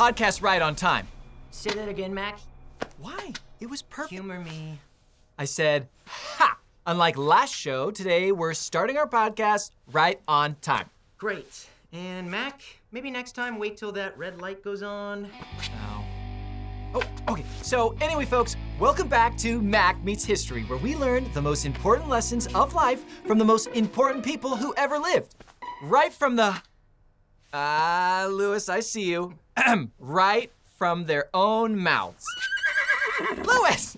podcast right on time. Say that again, Mac. Why? It was perfect. Humor me. I said, ha! Unlike last show, today we're starting our podcast right on time. Great. And Mac, maybe next time wait till that red light goes on. Oh. Oh, okay. So, anyway, folks, welcome back to Mac Meets History, where we learn the most important lessons of life from the most important people who ever lived. Right from the. Ah, Lewis, I see you. right from their own mouths. Lewis!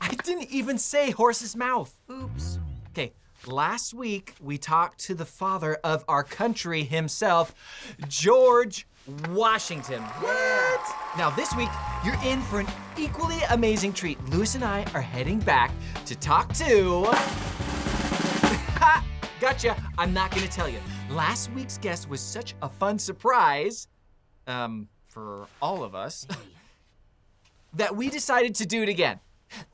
I didn't even say horse's mouth. Oops. Okay, last week we talked to the father of our country himself, George Washington. What? Now, this week, you're in for an equally amazing treat. Lewis and I are heading back to talk to. Ha! Gotcha. I'm not gonna tell you. Last week's guest was such a fun surprise, um, for all of us, that we decided to do it again.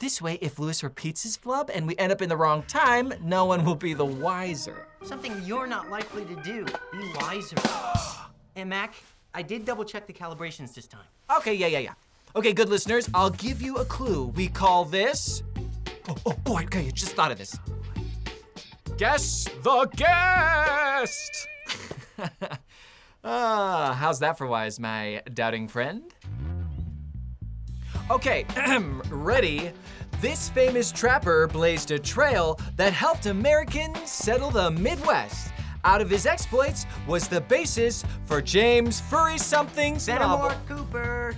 This way, if Lewis repeats his flub and we end up in the wrong time, no one will be the wiser. Something you're not likely to do. Be wiser. and Mac, I did double check the calibrations this time. Okay, yeah, yeah, yeah. Okay, good listeners, I'll give you a clue. We call this. Oh, oh, oh, okay, I just thought of this. Guess the guest! Ah, how's that for wise, my doubting friend? Okay, ready? This famous trapper blazed a trail that helped Americans settle the Midwest. Out of his exploits was the basis for James Furry Something's novel. Fenimore Cooper.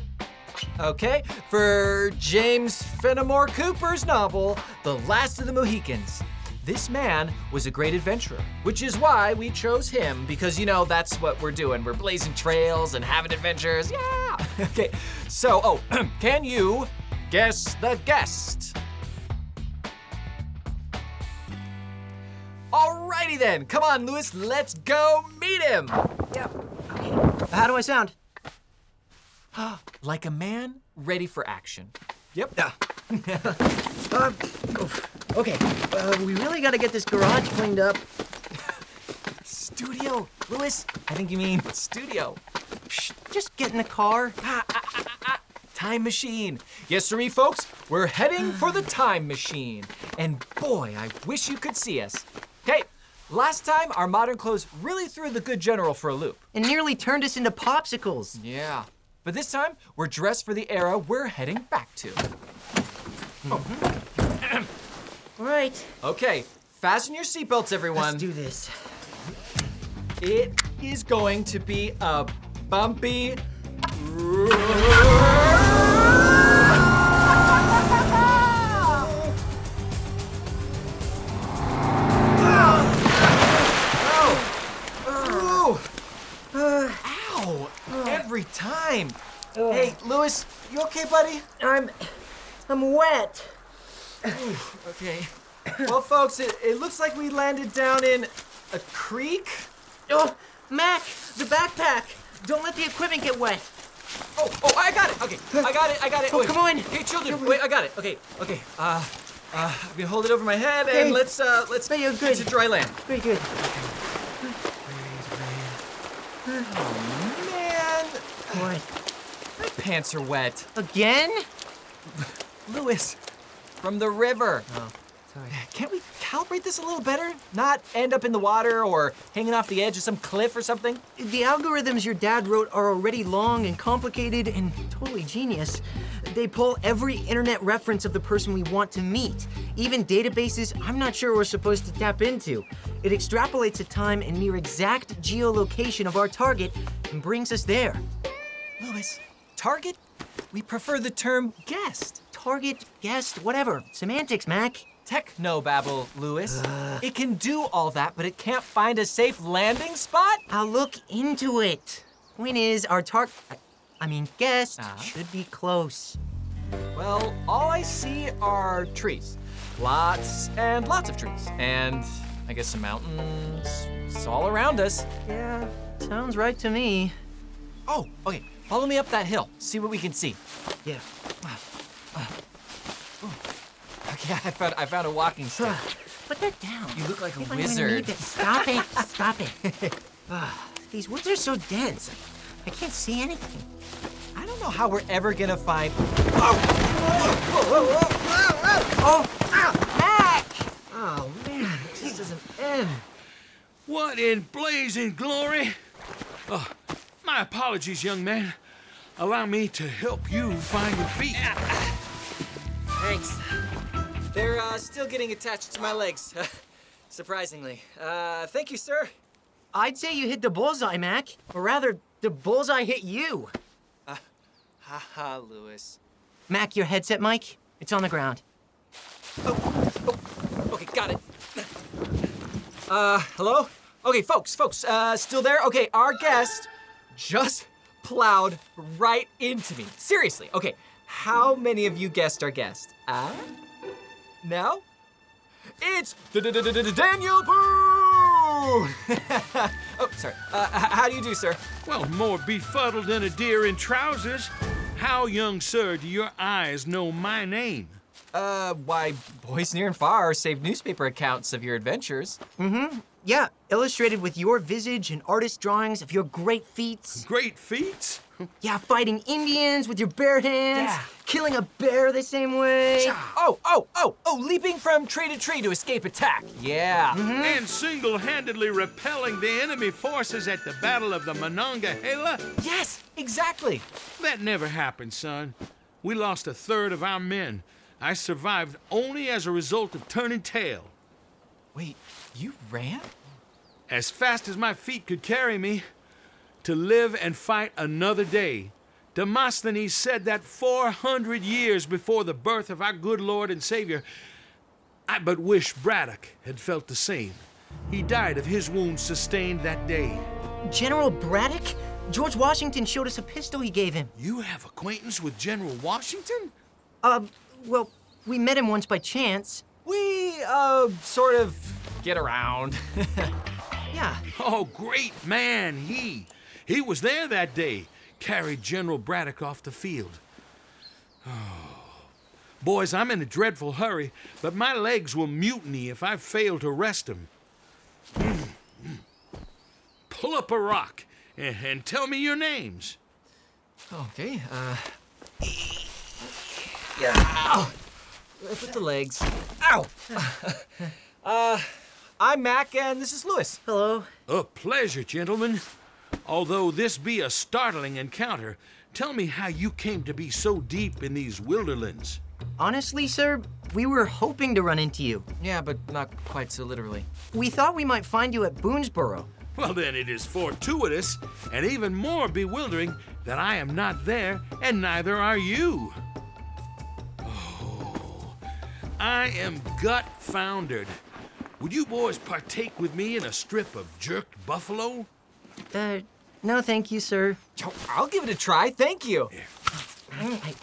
Okay, for James Fenimore Cooper's novel, The Last of the Mohicans. This man was a great adventurer, which is why we chose him, because you know, that's what we're doing. We're blazing trails and having adventures. Yeah! okay, so, oh, can you guess the guest? Alrighty then, come on, Lewis, let's go meet him! Yep. Okay. How do I sound? Like a man ready for action. Yep. Yeah. uh, okay. Uh, we really got to get this garage cleaned up. Studio, Lewis. I think you mean studio. Psh, just get in the car. Ah, ah, ah. Time machine. Yes, sirree, folks. We're heading for the time machine. And boy, I wish you could see us. Hey, last time our modern clothes really threw the good general for a loop. And nearly turned us into popsicles. Yeah. But this time, we're dressed for the era we're heading back to. All right. Okay, fasten your seatbelts, everyone. Let's do this. It is going to be a bumpy. Ow! Every time. Hey, Lewis, you okay, buddy? I'm, I'm wet. Okay. Well, folks, it, it looks like we landed down in a creek. Oh, Mac, the backpack. Don't let the equipment get wet. Oh, oh, I got it. Okay, I got it. I got it. Oh, Wait. come on. Hey, children, wait, I got it. Okay, okay. Uh, uh, I'm gonna hold it over my head Okay. and let's uh, let's But you're get good. to dry land. Very good. Oh man, What? my pants are wet. Again? Lewis, from the river. Oh, sorry. Can't we calibrate this a little better? Not end up in the water or hanging off the edge of some cliff or something? The algorithms your dad wrote are already long and complicated and totally genius. They pull every internet reference of the person we want to meet, even databases I'm not sure we're supposed to tap into. It extrapolates a time and near exact geolocation of our target and brings us there. Lewis, target? We prefer the term guest. Target, guest, whatever. Semantics, Mac. Technobabble, Lewis. It can do all that, but it can't find a safe landing spot? I'll look into it. Point is, our target, I mean, guest Uh-huh. should be close. Well, all I see are trees. Lots and lots of trees. And I guess some mountains. It's all around us. Yeah, sounds right to me. Oh, okay. Follow me up that hill. See what we can see. Yeah. Okay, I found I found a walking stick. Put that down. You look like a You don't even wizard. need that. Stop it. Stop it. Ah, These woods are so dense. I can't see anything. I don't know how we're ever gonna find. Oh, ow, Mac! Oh, man, it just doesn't end. What in blazing glory? Oh, my apologies, young man. Allow me to help you find your feet. Thanks. They're uh, still getting attached to my legs, surprisingly. Uh, thank you, sir. I'd say you hit the bullseye, Mac. Or rather, the bullseye hit you. Haha, Lewis. Mac, your headset mic, it's on the ground. Oh, Okay, got it. Uh, hello? Okay, folks, folks, uh, still there? Okay, our guest just plowed right into me. Seriously, okay, how many of you guessed our guest? Uh? No? It's Daniel Boone! oh, sorry. Uh, h- how do you do, sir? Well, more befuddled than a deer in trousers. How, young sir, do your eyes know my name? Uh, why, boys near and far saved newspaper accounts of your adventures. Yeah, illustrated with your visage and artist drawings of your great feats. Great feats? Yeah, fighting Indians with your bare hands. Yeah. Killing a bear the same way. Oh, oh, oh, oh, leaping from tree to tree to escape attack. Yeah. Mm-hmm. And single handedly repelling the enemy forces at the Battle of the Monongahela? Yes, exactly. That never happened, son. We lost a third of our men. I survived only as a result of turning tail. Wait, you ran? as fast as my feet could carry me, to live and fight another day. Demosthenes said that 400 years before the birth of our good Lord and Savior. I but wish Braddock had felt the same. He died of his wounds sustained that day. General Braddock? George Washington showed us a pistol he gave him. You have acquaintance with General Washington? Uh, well, we met him once by chance. We, uh, sort of get around. Yeah. Oh, great man, he. He was there that day, carried General Braddock off the field. Oh. Boys, I'm in a dreadful hurry, but my legs will mutiny if I fail to rest them. Pull up a rock and, and tell me your names. okay, uh. Yeah. Ow. With the legs. Ow! uh, I'm Mac, and this is Lewis. Hello. A pleasure, gentlemen. Although this be a startling encounter, tell me how you came to be so deep in these wilderlands. Honestly, sir, we were hoping to run into you. Yeah, but not quite so literally. We thought we might find you at Boonesboro. Well, then it is fortuitous and even more bewildering that I am not there and neither are you. Oh, I am gut foundered. Would you boys partake with me in a strip of jerked buffalo? Uh, no, thank you, sir. Oh, I'll give it a try, thank you. I,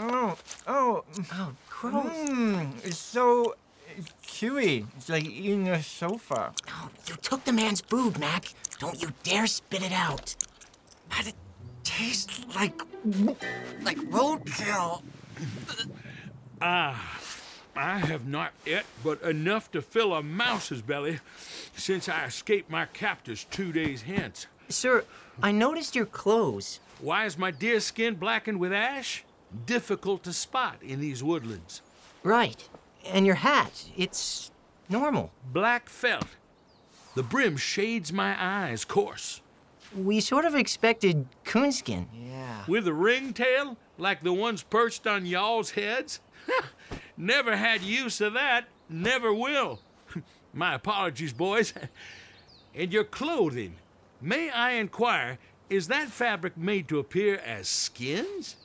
Oh, oh, oh, gross. mmm, it's so chewy. It's like eating a sofa. Oh, you took the man's food, Mac. Don't you dare spit it out. But it tastes like, like roadkill. Ah, I have not ate but enough to fill a mouse's belly since I escaped my captors two days hence. Sir, I noticed your clothes. Why is my deer skin blackened with ash? Difficult to spot in these woodlands. Right. And your hat. It's normal. Black felt. The brim shades my eyes coarse. We sort of expected coonskin. Yeah. With a ringtail, like the ones perched on y'all's heads? never had use of that, never will. my apologies, boys. and your clothing, may I inquire, is that fabric made to appear as skins?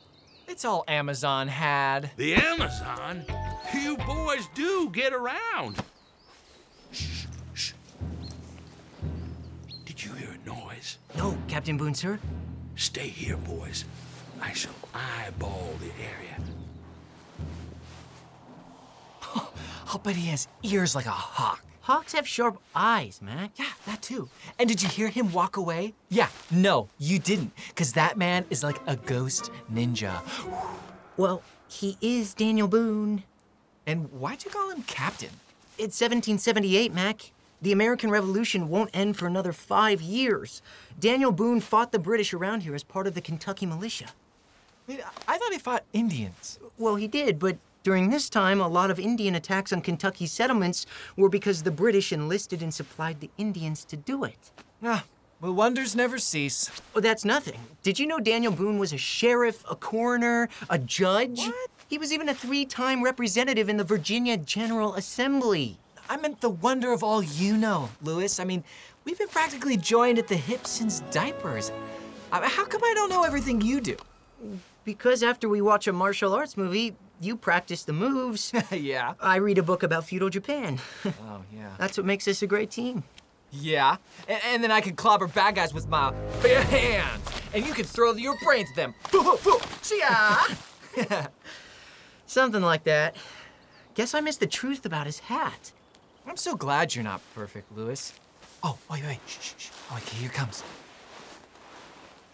It's all Amazon had. The Amazon? You boys do get around. Shh, shh. Did you hear a noise? No, Captain Boone, sir. Stay here, boys. I shall eyeball the area. I'll bet he has ears like a hawk. Hawks have sharp eyes, Mac. Yeah, that too. And did you hear him walk away? Yeah, no, you didn't. Because that man is like a ghost ninja. Well, he is Daniel Boone. And why'd you call him Captain? It's 1778, Mac. The American Revolution won't end for another five years. Daniel Boone fought the British around here as part of the Kentucky militia. Wait, I thought he fought Indians. Well, he did, but during this time, a lot of Indian attacks on Kentucky settlements were because the British enlisted and supplied the Indians to do it. Ah, well, wonders never cease. Oh, that's nothing. Did you know Daniel Boone was a sheriff, a coroner, a judge? What? He was even a three time representative in the Virginia General Assembly. I meant the wonder of all you know, Lewis. I mean, we've been practically joined at the hip since diapers. How come I don't know everything you do? Because after we watch a martial arts movie, you practice the moves. yeah. I read a book about feudal Japan. Oh, yeah. That's what makes us a great team. Yeah. And, and then I can clobber bad guys with my bare hands. And you can throw your brains at them. See-ya! Something like that. Guess I missed the truth about his hat. I'm so glad you're not perfect, Lewis. Oh, wait, wait. Shh, shh, shh. Oh, okay, here it comes.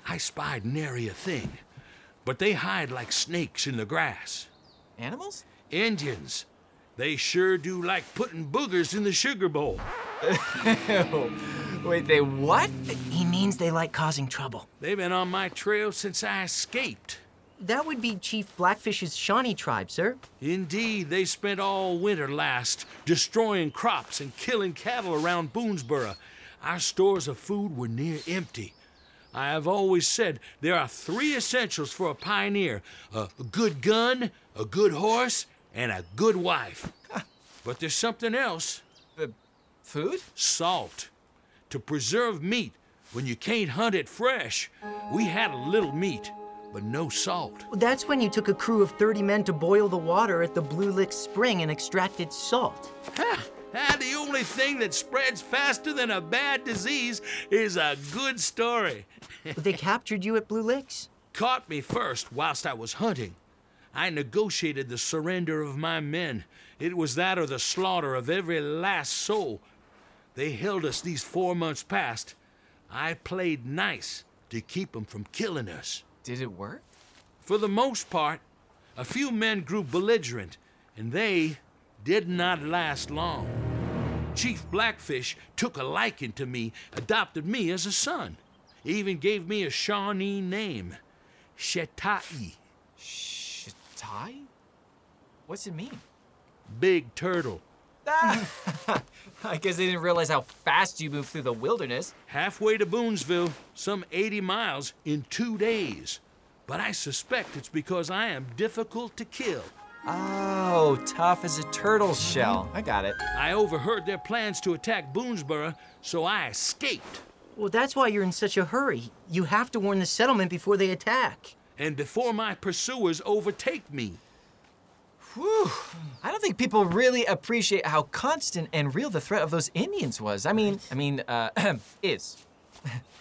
I spied nary a thing, but they hide like snakes in the grass. Animals? Indians, they sure do like putting boogers in the sugar bowl. Wait, they what? He means they like causing trouble. They've been on my trail since I escaped. That would be Chief Blackfish's Shawnee tribe, sir. Indeed, they spent all winter last destroying crops and killing cattle around Boonesboro. Our stores of food were near empty. I have always said there are three essentials for a pioneer a good gun, a good horse, and a good wife. but there's something else Uh, food? salt. To preserve meat when you can't hunt it fresh. We had a little meat, but no salt. That's when you took a crew of 30 men to boil the water at the Blue Lick Spring and extracted salt. Ha! The only thing that spreads faster than a bad disease is a good story. they captured you at Blue Licks? Caught me first whilst I was hunting. I negotiated the surrender of my men. It was that or the slaughter of every last soul. They held us these four months past. I played nice to keep them from killing us. Did it work? For the most part, a few men grew belligerent, and they did not last long. Chief Blackfish took a liking to me, adopted me as a son, even gave me a Shawnee name, Sheltowee, Shitai? What's it mean? Big Turtle. Ah! I guess they didn't realize how fast you moved through the wilderness. Halfway to Boonesville, some 80 miles in two days. But I suspect it's because I am difficult to kill. Oh, tough as a turtle shell. I got it. I overheard their plans to attack Boonesboro, so I escaped. Well, that's why you're in such a hurry. You have to warn the settlement before they attack. and before my pursuers overtake me. Whew. I don't think people really appreciate how constant and real the threat of those Indians was. I mean, I mean, uh, is.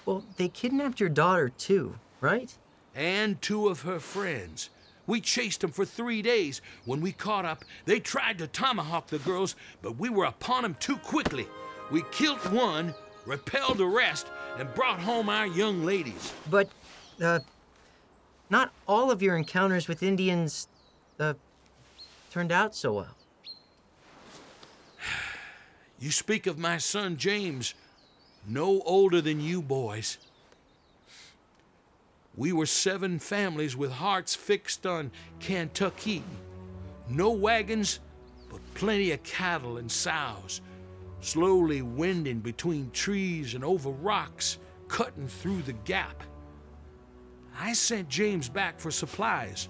Well, they kidnapped your daughter, too, right? And two of her friends. We chased them for three days. When we caught up, they tried to tomahawk the girls, but we were upon them too quickly. We killed one, repelled the rest, and brought home our young ladies. But, uh, not all of your encounters with Indians, uh, turned out so well. You speak of my son James, no older than you boys. We were seven families with hearts fixed on Kentucky. No wagons, but plenty of cattle and sows, slowly wending between trees and over rocks, cutting through the gap. I sent James back for supplies.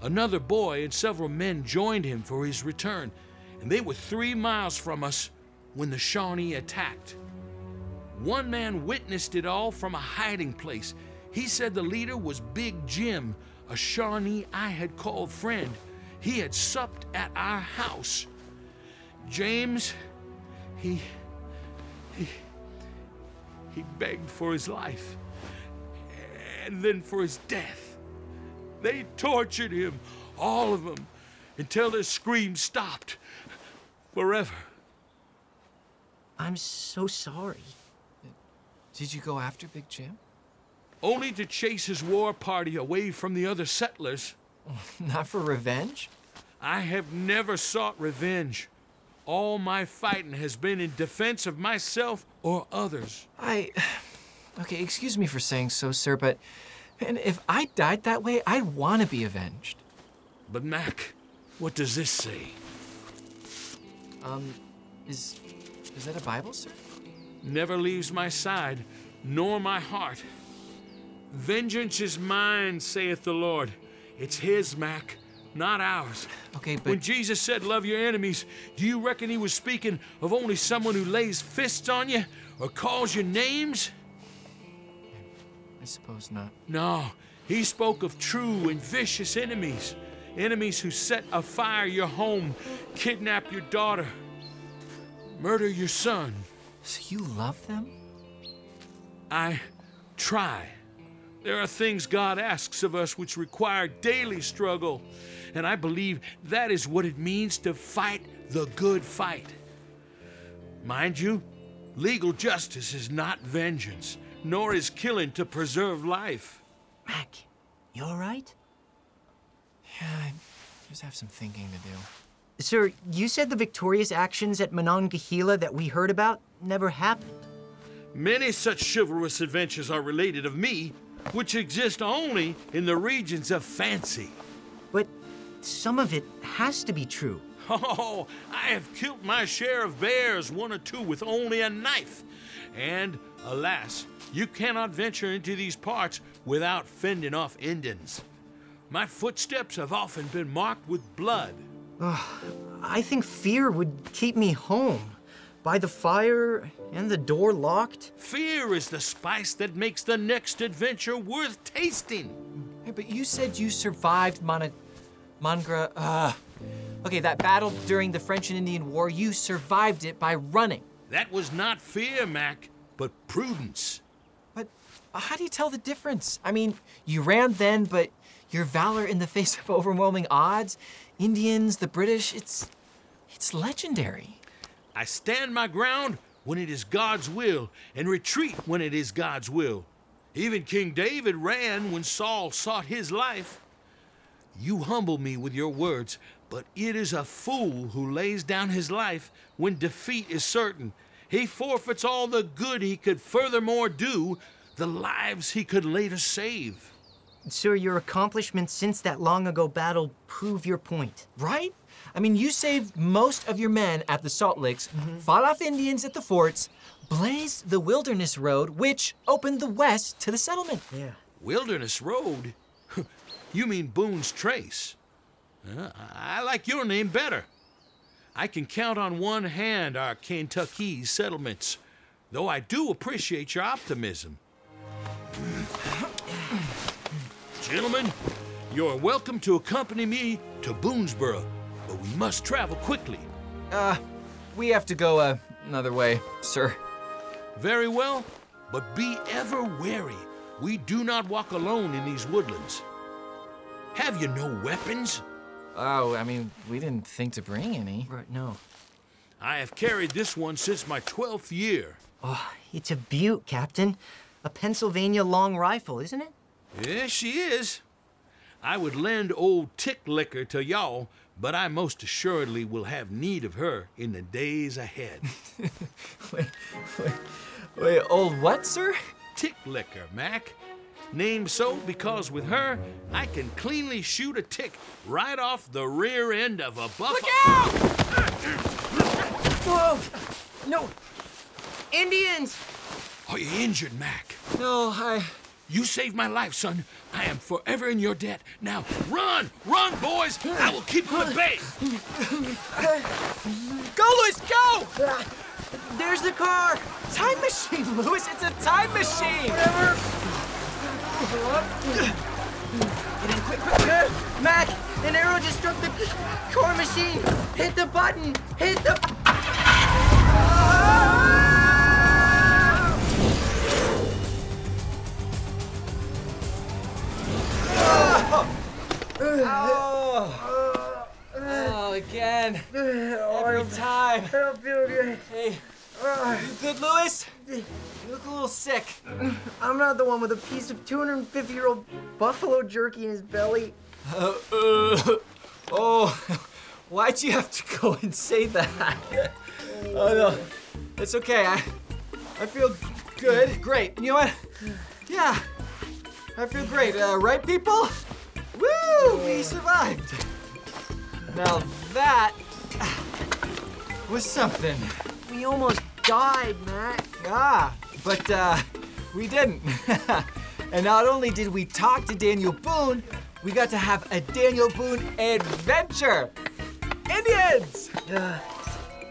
Another boy and several men joined him for his return, and they were three miles from us when the Shawnee attacked. One man witnessed it all from a hiding place. He said the leader was Big Jim, a Shawnee I had called friend. He had supped at our house. James, he. he. he begged for his life and then for his death. They tortured him, all of them, until their screams stopped forever. I'm so sorry. Did you go after Big Jim? Only to chase his war party away from the other settlers. Not for revenge? I have never sought revenge. All my fighting has been in defense of myself or others. I. Okay, excuse me for saying so, sir, but And if I died that way, I'd want to be avenged. But, Mac, what does this say? Um, is is that a Bible, sir? Never leaves my side, nor my heart. Vengeance is mine, saith the Lord. It's his, Mac, not ours. Okay, but When Jesus said, Love your enemies, do you reckon he was speaking of only someone who lays fists on you or calls you names? I suppose not. No, he spoke of true and vicious enemies. Enemies who set afire your home, kidnap your daughter, murder your son. So you love them? I try. There are things God asks of us which require daily struggle, and I believe that is what it means to fight the good fight. Mind you, legal justice is not vengeance, nor is killing to preserve life. Mac, you all right? Yeah, I just have some thinking to do. Sir, you said the victorious actions at Monongahela that we heard about never happened. Many such chivalrous adventures are related of me, which exist only in the regions of fancy. But some of it has to be true. Oh, I have killed my share of bears, one or two with only a knife. And, alas, you cannot venture into these parts without fending off Indians. My footsteps have often been marked with blood. I think fear would keep me home. By the fire and the door locked. Fear is the spice that makes the next adventure worth tasting. Hey, but you said you survived Mana, Mangra. Uh, okay, that battle during the French and Indian War. You survived it by running. That was not fear, Mac, but prudence. But how do you tell the difference? I mean, you ran then, but your valor in the face of overwhelming odds, Indians, the British, it's it's legendary. I stand my ground when it is God's will, and retreat when it is God's will. Even King David ran when Saul sought his life. You humble me with your words, but it is a fool who lays down his life when defeat is certain. He forfeits all the good he could furthermore do, the lives he could later save. Sir, your accomplishments since that long ago battle prove your point. Right? I mean, you saved most of your men at the Salt Licks, fought off Indians at the forts, blazed the Wilderness Road, which opened the west to the settlement. Yeah. Wilderness Road? you mean Boone's Trace? Uh, I I like your name better. I can count on one hand our Kentucky settlements, though I do appreciate your optimism. Gentlemen, you're welcome to accompany me to Boonesboro, but we must travel quickly. Uh, we have to go uh, another way, sir. Very well, but be ever wary. We do not walk alone in these woodlands. Have you no weapons? Oh, I mean, we didn't think to bring any. Right, no. I have carried this one since my 12th year. Oh, it's a beaut, Captain. A Pennsylvania long rifle, isn't it? Yes, she is. I would lend old Tick Licker to y'all, but I most assuredly will have need of her in the days ahead. Wait, wait, wait, old what, sir? Tick Licker, Mac. Named so because with her, I can cleanly shoot a tick right off the rear end of a buffalo. Look out! Whoa! No! Indians! Are you injured, Mac? No, I. You saved my life, son. I am forever in your debt. Now, run! Run, boys! I will keep them at bay! Go, Lewis, go! There's the car! Time machine, Lewis, it's a time machine! Whatever! Get in quick, quick, quick. Mac, an arrow just struck the car machine! Hit the button! Hit the. Oh again. Every time. I don't feel good. Hey, you good, Lewis? You look a little sick. I'm not the one with a piece of 250 year old buffalo jerky in his belly. Uh, uh, oh, why'd you have to go and say that? Oh no, it's okay. I, I feel good. Great. You know what? Yeah, I feel great, uh, right, people? Woo! We survived. Now that was something. We almost died, Matt. Ah, but uh, we didn't. and not only did we talk to Daniel Boone, we got to have a Daniel Boone adventure. Indians! Uh,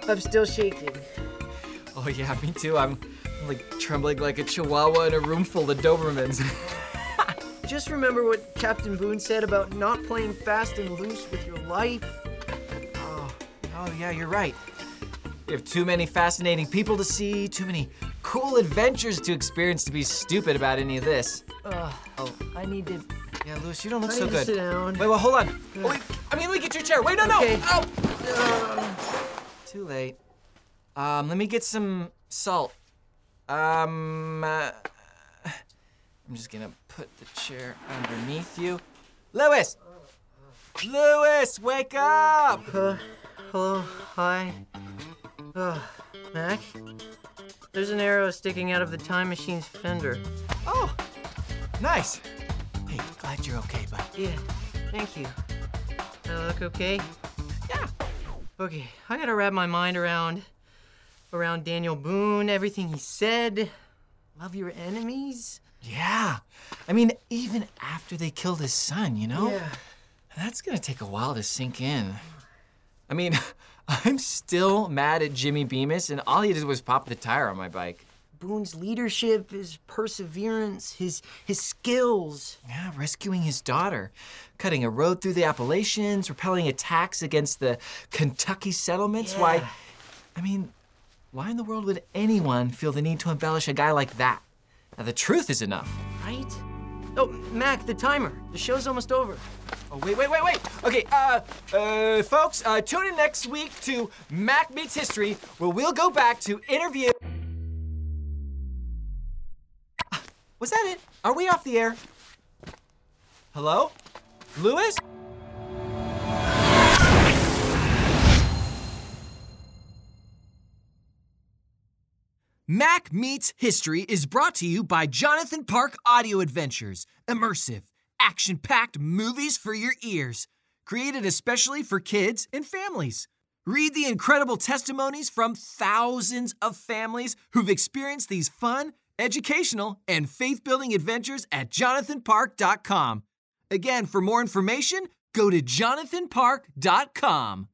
I'm still shaking. Oh yeah, me too. I'm like trembling like a chihuahua in a room full of Dobermans. Just remember what Captain Boone said about not playing fast and loose with your life. Oh, yeah, you're right. You have too many fascinating people to see, too many cool adventures to experience to be stupid about any of this. Uh, oh, I need to. Yeah, Lewis, you don't look I so need to good. sit down. Wait, well, hold on. Oh, wait, I mean, we get your chair. Wait, no, no. Okay. Oh, Uh, too late. Um, let me get some salt. Um, uh, I'm just gonna put the chair underneath you. Lewis! Lewis, wake up! Hello, hi. Uh, Mac? There's an arrow sticking out of the time machine's fender. Oh, nice. Hey, glad you're okay, bud. Yeah, thank you. I look okay? Yeah. Okay, I gotta wrap my mind around around Daniel Boone, everything he said. Love your enemies. Yeah. I mean, even after they killed his son, you know? Yeah. That's gonna take a while to sink in. I mean, I'm still mad at Jimmy Bemis, and all he did was pop the tire on my bike. Boone's leadership, his perseverance, his his skills. Yeah, rescuing his daughter, cutting a road through the Appalachians, repelling attacks against the Kentucky settlements. Why? I mean, why in the world would anyone feel the need to embellish a guy like that? Now, the truth is enough. Right? Oh, Mac, the timer. The show's almost over. Oh, wait, wait, wait, wait. Okay, uh, uh, folks, uh, tune in next week to Mac Meets History, where we'll go back to interview. Ah, Was that it? Are we off the air? Hello? Lewis? Mac Meets History is brought to you by Jonathan Park Audio Adventures. Immersive, action packed movies for your ears. Created especially for kids and families. Read the incredible testimonies from thousands of families who've experienced these fun, educational, and faith building adventures at jonathanpark.com. Again, for more information, go to jonathanpark.com.